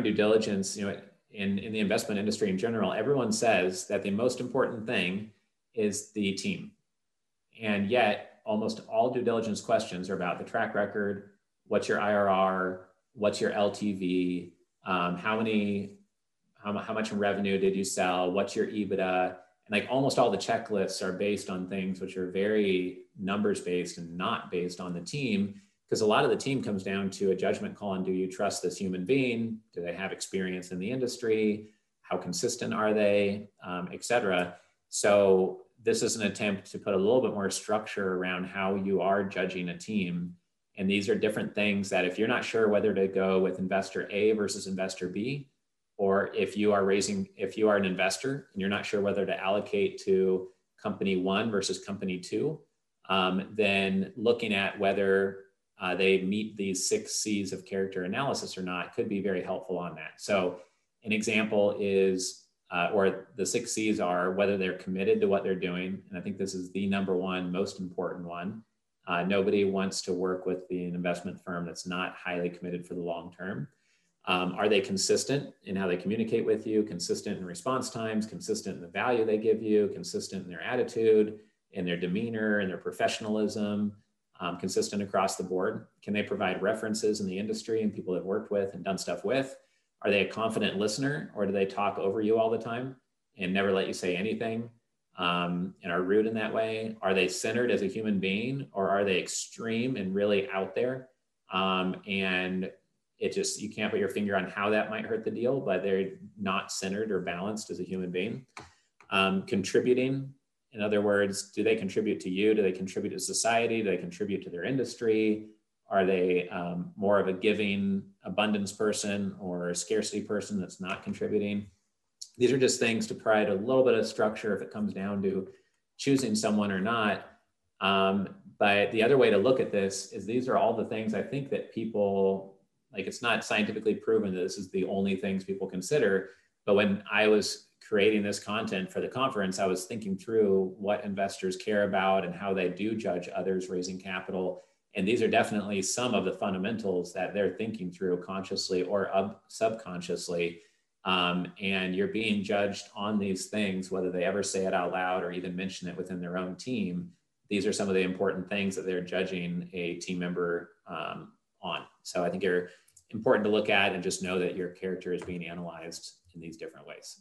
due diligence, you know, in, in the investment industry in general, everyone says that the most important thing is the team. And yet, almost all due diligence questions are about the track record, what's your IRR, what's your LTV, um, how many, how, how much revenue did you sell, what's your EBITDA, and like almost all the checklists are based on things which are very numbers based and not based on the team because a lot of the team comes down to a judgment call on do you trust this human being? Do they have experience in the industry? How consistent are they? Um, et cetera. So this is an attempt to put a little bit more structure around how you are judging a team. And these are different things that if you're not sure whether to go with investor a versus investor b or if you are raising if you are an investor and you're not sure whether to allocate to company one versus company two um, then looking at whether uh, they meet these six C's of character analysis or not could be very helpful on that. So, an example is, uh, or the six C's are whether they're committed to what they're doing. And I think this is the number one, most important one. Uh, nobody wants to work with the, an investment firm that's not highly committed for the long term. Um, are they consistent in how they communicate with you, consistent in response times, consistent in the value they give you, consistent in their attitude, in their demeanor, in their professionalism? Um, consistent across the board? Can they provide references in the industry and people they've worked with and done stuff with? Are they a confident listener or do they talk over you all the time and never let you say anything um, and are rude in that way? Are they centered as a human being or are they extreme and really out there? Um, and it just, you can't put your finger on how that might hurt the deal, but they're not centered or balanced as a human being. Um, contributing in other words, do they contribute to you? Do they contribute to society? Do they contribute to their industry? Are they um, more of a giving abundance person or a scarcity person that's not contributing? These are just things to provide a little bit of structure if it comes down to choosing someone or not. Um, but the other way to look at this is these are all the things I think that people like. It's not scientifically proven that this is the only things people consider. But when I was creating this content for the conference, I was thinking through what investors care about and how they do judge others raising capital. And these are definitely some of the fundamentals that they're thinking through consciously or up subconsciously. Um, and you're being judged on these things, whether they ever say it out loud or even mention it within their own team. These are some of the important things that they're judging a team member um, on. So I think you're important to look at and just know that your character is being analyzed in these different ways.